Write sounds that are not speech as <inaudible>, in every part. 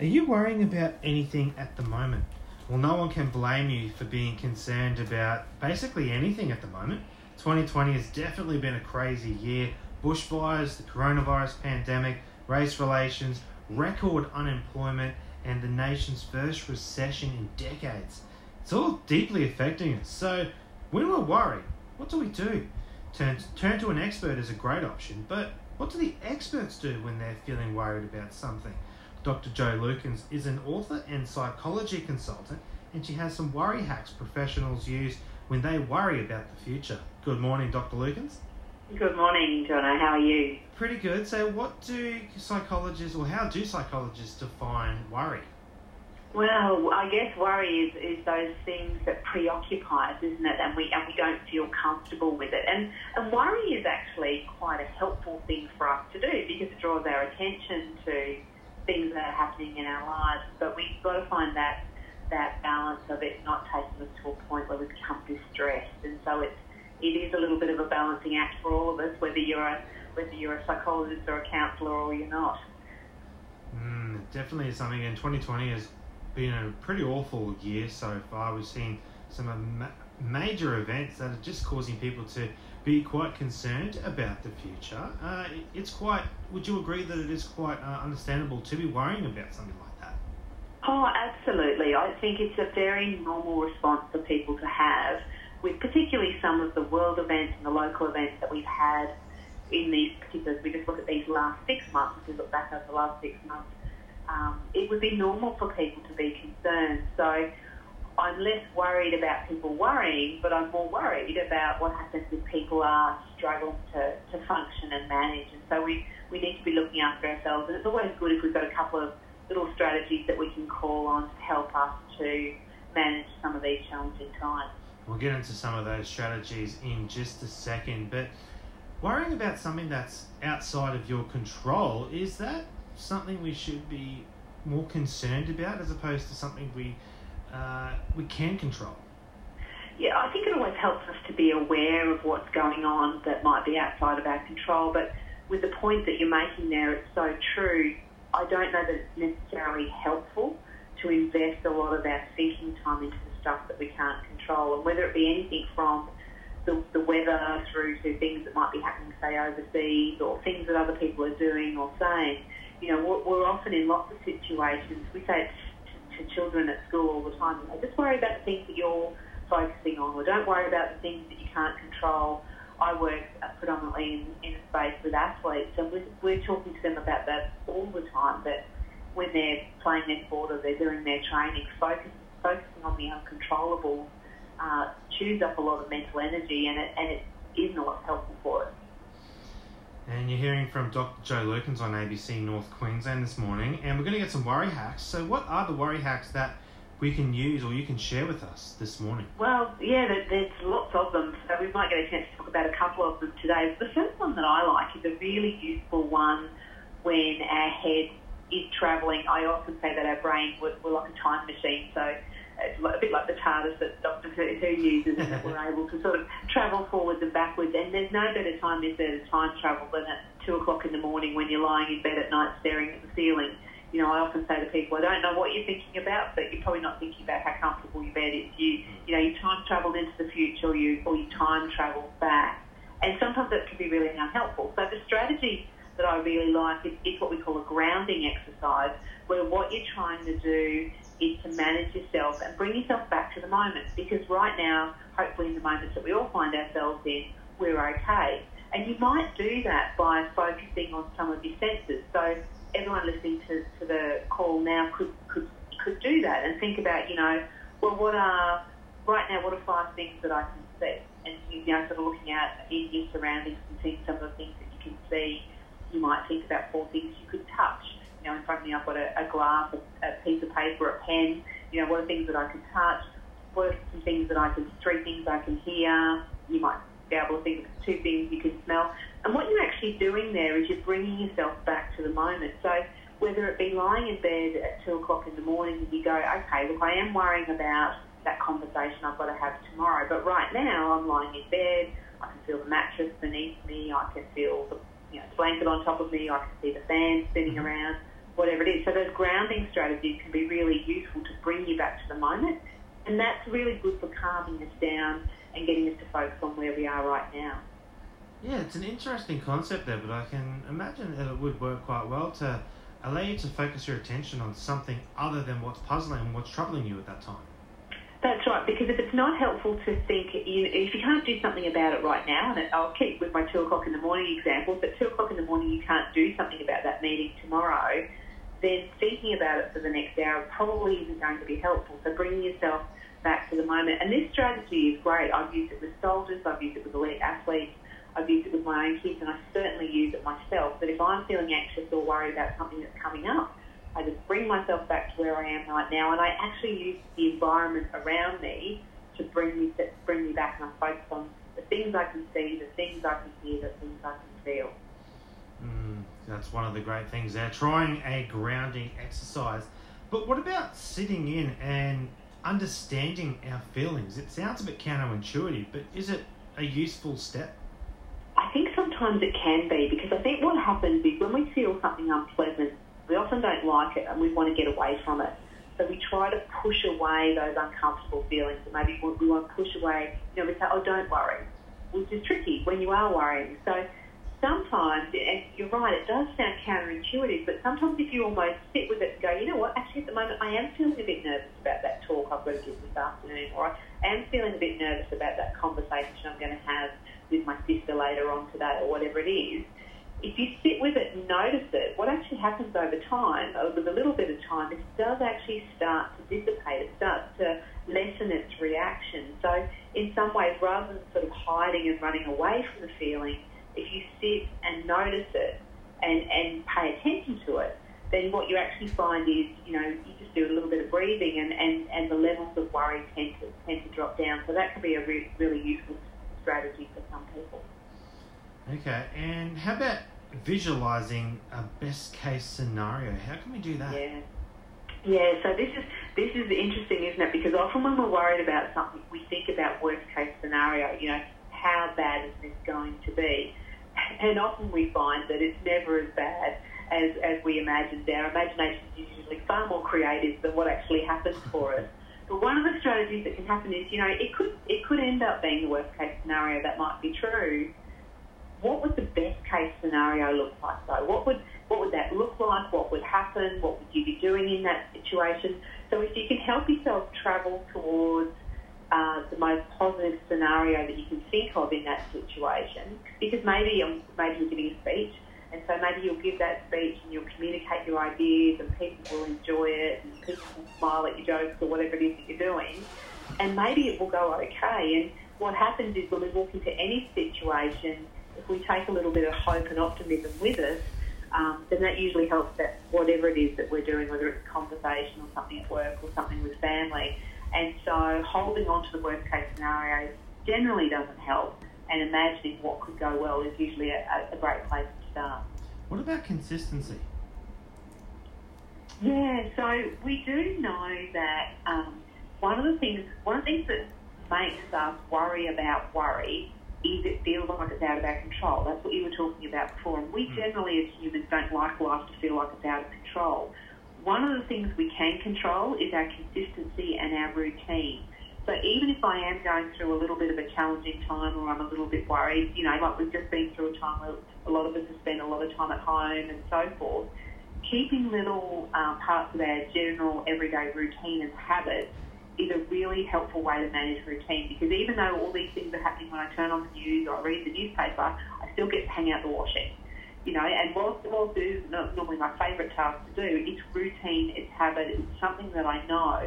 Are you worrying about anything at the moment? Well, no one can blame you for being concerned about basically anything at the moment. 2020 has definitely been a crazy year. Bushfires, the coronavirus pandemic, race relations, record unemployment, and the nation's first recession in decades. It's all deeply affecting us. So, when we're worried, what do we do? Turn, turn to an expert is a great option, but what do the experts do when they're feeling worried about something? Dr. Jo Lukins is an author and psychology consultant, and she has some worry hacks professionals use when they worry about the future. Good morning, Dr. Lukins. Good morning, Jono. How are you? Pretty good. So, what do psychologists, or how do psychologists define worry? Well, I guess worry is, is those things that preoccupy us, isn't it? And we and we don't feel comfortable with it. And and worry is actually quite a helpful thing for us to do because it draws our attention to things that are happening in our lives, but we've got to find that that balance of it not taking us to a point where we become distressed. And so it's it is a little bit of a balancing act for all of us, whether you're a whether you're a psychologist or a counsellor or you're not. Mm, definitely something. And 2020 has been a pretty awful year so far. We've seen some ma- major events that are just causing people to be quite concerned about the future. Uh, it's quite. Would you agree that it is quite uh, understandable to be worrying about something like that? Oh, absolutely. I think it's a very normal response for people to have, with particularly some of the world events and the local events that we've had in these particular. We just look at these last six months. If we look back over the last six months, um, it would be normal for people to be concerned. So I'm less worried about people worrying, but I'm more worried about what happens if people are struggling to, to function and manage. And so we, we need to be looking after ourselves. And it's always good if we've got a couple of little strategies that we can call on to help us to manage some of these challenging times. We'll get into some of those strategies in just a second, but worrying about something that's outside of your control, is that something we should be more concerned about as opposed to something we uh, we can control? Yeah, I think it always helps us to be aware of what's going on that might be outside of our control. But with the point that you're making there, it's so true. I don't know that it's necessarily helpful to invest a lot of our thinking time into the stuff that we can't control, and whether it be anything from the, the weather through to things that might be happening, say, overseas, or things that other people are doing or saying. You know, we're, we're often in lots of situations. We say it's to children at school all the time. They just worry about the things that you're focusing on, or don't worry about the things that you can't control. I work predominantly in, in a space with athletes, and we're, we're talking to them about that all the time. That when they're playing their sport or they're doing their training, focus, focusing on the uncontrollable uh, chews up a lot of mental energy, and it, and it is not helpful for us. You're hearing from Dr. Jo Lukins on ABC North Queensland this morning, and we're going to get some worry hacks. So, what are the worry hacks that we can use or you can share with us this morning? Well, yeah, there's lots of them, so we might get a chance to talk about a couple of them today. The first one that I like is a really useful one when our head is travelling. I often say that our brain, we're, we're like a time machine, so it's a bit like the TARDIS that Doctor Who uses, and that we're <laughs> able to sort of travel forwards and backwards. And there's no better time, is there, to time travel than at two o'clock in the morning when you're lying in bed at night staring at the ceiling. You know, I often say to people, I don't know what you're thinking about, but you're probably not thinking about how comfortable your bed is. You, you know, you time travel into the future, or you, or you time travel back, and sometimes that can be really unhelpful. So the strategy that I really like is, what we call a grounding exercise, where what you're trying to do is to manage yourself and bring yourself back to the moment. Because right now, hopefully in the moments that we all find ourselves in, we're okay. And you might do that by focusing on some of your senses. So everyone listening to, to the call now could, could, could do that and think about, you know, well, what are, right now, what are five things that I can see? And, you know, sort of looking at in your surroundings and seeing some of the things that you can see. You might think about four things you could touch you know, in front of me I've got a, a glass, a, a piece of paper, a pen. You know, what are things that I can touch? What are some things that I can, three things I can hear? You might be able to think of two things you can smell. And what you're actually doing there is you're bringing yourself back to the moment. So whether it be lying in bed at two o'clock in the morning and you go, okay, look, I am worrying about that conversation I've got to have tomorrow, but right now I'm lying in bed, I can feel the mattress beneath me, I can feel the you know, blanket on top of me, I can see the fan spinning mm-hmm. around. whatever it is. So those grounding strategies can be really useful to bring you back to the moment, and that's really good for calming us down and getting us to focus on where we are right now. Yeah, it's an interesting concept there, but I can imagine that it would work quite well to allow you to focus your attention on something other than what's puzzling and what's troubling you at that time. That's right, because if it's not helpful to think, you if you can't do something about it right now, and I'll keep with my two o'clock in the morning example, at two o'clock in the morning you can't do something about that meeting tomorrow, then thinking about it for the next hour probably isn't going to be helpful. So bringing yourself back to the moment. And this strategy is great. I've used it with soldiers, I've used it with elite athletes, I've used it with my own kids, and I certainly use it myself. But if I'm feeling anxious or worried about something that's coming up, I just bring myself back to where I am right now, and I actually use the environment around me to bring me to bring me back, and I focus on the things I can see, the things I can hear, the things I can feel. Mm, that's one of the great things there. Trying a grounding exercise. But what about sitting in and understanding our feelings? It sounds a bit counterintuitive, but is it a useful step? I think sometimes it can be because I think what happens is when we feel something unpleasant, we often don't like it and we want to get away from it. So we try to push away those uncomfortable feelings. And maybe we want to push away, you know, we say, oh, don't worry, which is tricky when you are worrying. So sometimes, and you're right, it does sound counterintuitive, but sometimes if you almost sit with it and go, you know what, actually at the moment I am feeling a bit nervous about that talk I've got to give this afternoon, or I am feeling a bit nervous about that conversation I'm going to have with my sister later on today, or whatever it is. If you sit with it and notice it, what actually happens over time, over a little bit of time, it does actually start to dissipate. It starts to lessen its reaction. So, in some ways, rather than sort of hiding and running away from the feeling, if you sit and notice it and, and pay attention to it, then what you actually find is, you know, you just do a little bit of breathing and, and, and the levels of worry tend to, tend to drop down. So that can be a re- really useful strategy for some people. Okay, and how about visualizing a best case scenario? How can we do that? Yeah. Yeah, so this is this is interesting, isn't it? Because often when we're worried about something, we think about worst case scenario. You know, how bad is this going to be? And often we find that it's never as bad as, as we imagined. Our imagination is usually far more creative than what actually happens for us. But one of the strategies that can happen is, you know, it could it could end up being the worst case scenario. That might be true. What would the best case scenario look like, though? What would what would that look like? What would happen? What would you be doing in that situation? So if you can help yourself travel towards uh, the most positive scenario that you can think of in that situation. Because maybe um, maybe you're giving a speech, and so maybe you'll give that speech and you'll communicate your ideas, and people will enjoy it, and people will smile at your jokes or whatever it is that you're doing, and maybe it will go okay. And what happens is when we walk into any situation, if we take a little bit of hope and optimism with us, um, then that usually helps that whatever it is that we're doing, whether it's a conversation or something at work or something with family, and so holding on to the worst case scenario generally doesn't help, and imagining what could go well is usually a, a great place to start. What about consistency? Yeah, so we do know that um, one of the things, one of the things that makes us worry about worry is it feels like it's out of our control. That's what you were talking about before. And we mm. generally, as humans, don't like life to feel like it's out of control. One of the things we can control is our consistency and our routine. So even if I am going through a little bit of a challenging time or I'm a little bit worried, you know, like we've just been through a time where a lot of us have spent a lot of time at home and so forth, keeping little um, parts of our general everyday routine and habits is a really helpful way to manage routine because even though all these things are happening when I turn on the news or I read the newspaper, I still get to hang out the washing you know, and whilst, it is not normally my favourite task to do, it's routine, it's habit, it's something that I know.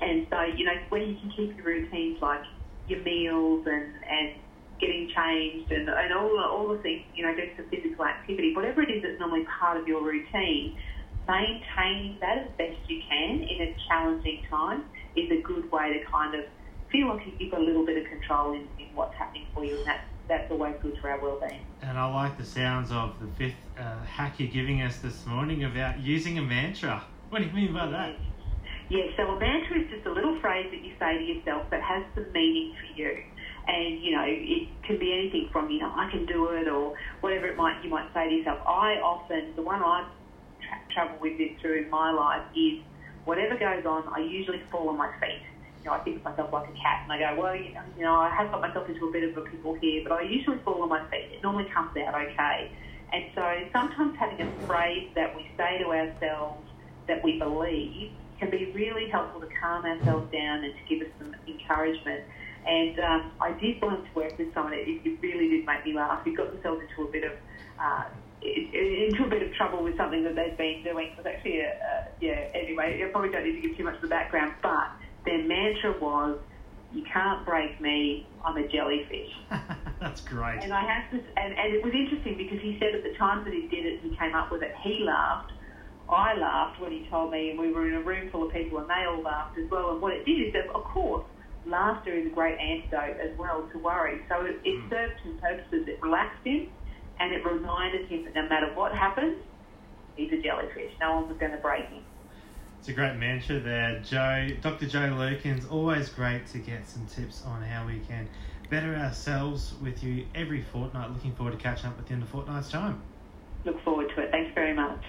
And so, you know, when you can keep your routines like your meals and, and getting changed and, and all, the, all the things, you know, doing some physical activity, whatever it is that's normally part of your routine, maintaining that as best you can in a challenging time is a good way to kind of feel like you've got a little bit of control in, in what's happening for you, and that's that's always good for our well-being. And I like the sounds of the fifth uh, hack you're giving us this morning about using a mantra. What do you mean by that? Yeah, so a mantra is just a little phrase that you say to yourself that has some meaning for you. And, you know, it can be anything from, you know, I can do it or whatever it might you might say to yourself. I often, the one I trouble we've been through in my life is whatever goes on, I usually fall on my feet. You know, I think of myself like a cat, and I go, well, you know, you know, I have got myself into a bit of a pickle here, but I usually fall on my feet. It normally comes out okay. And so sometimes having a phrase that we say to ourselves that we believe can be really helpful to calm ourselves down and to give us some encouragement. And um, I did want to work with someone. It, it really did make me laugh. He got themselves into a bit of uh, into a bit of trouble with something that they'd been doing. It was actually a, a yeah. Anyway, I probably don't need to give too much of the background, but their mantra was, "You can't break me. I'm a jellyfish." <laughs> That's great. And I have to, and, and it was interesting because he said at the time that he did it, he came up with it. He laughed. I laughed when he told me, and we were in a room full of people, and they all laughed as well. And what it did is that, of course, laughter is a great antidote as well to worry. So it, it mm. served two purposes. It relaxed him, and it reminded him that no matter what happens, he's a jellyfish. No one was going to break him. It's a great mantra there, Jo. Dr. Jo Lukins, always great to get some tips on how we can better ourselves with you every fortnight. Looking forward to catching up with you in a fortnight's time. Look forward to it. Thanks very much.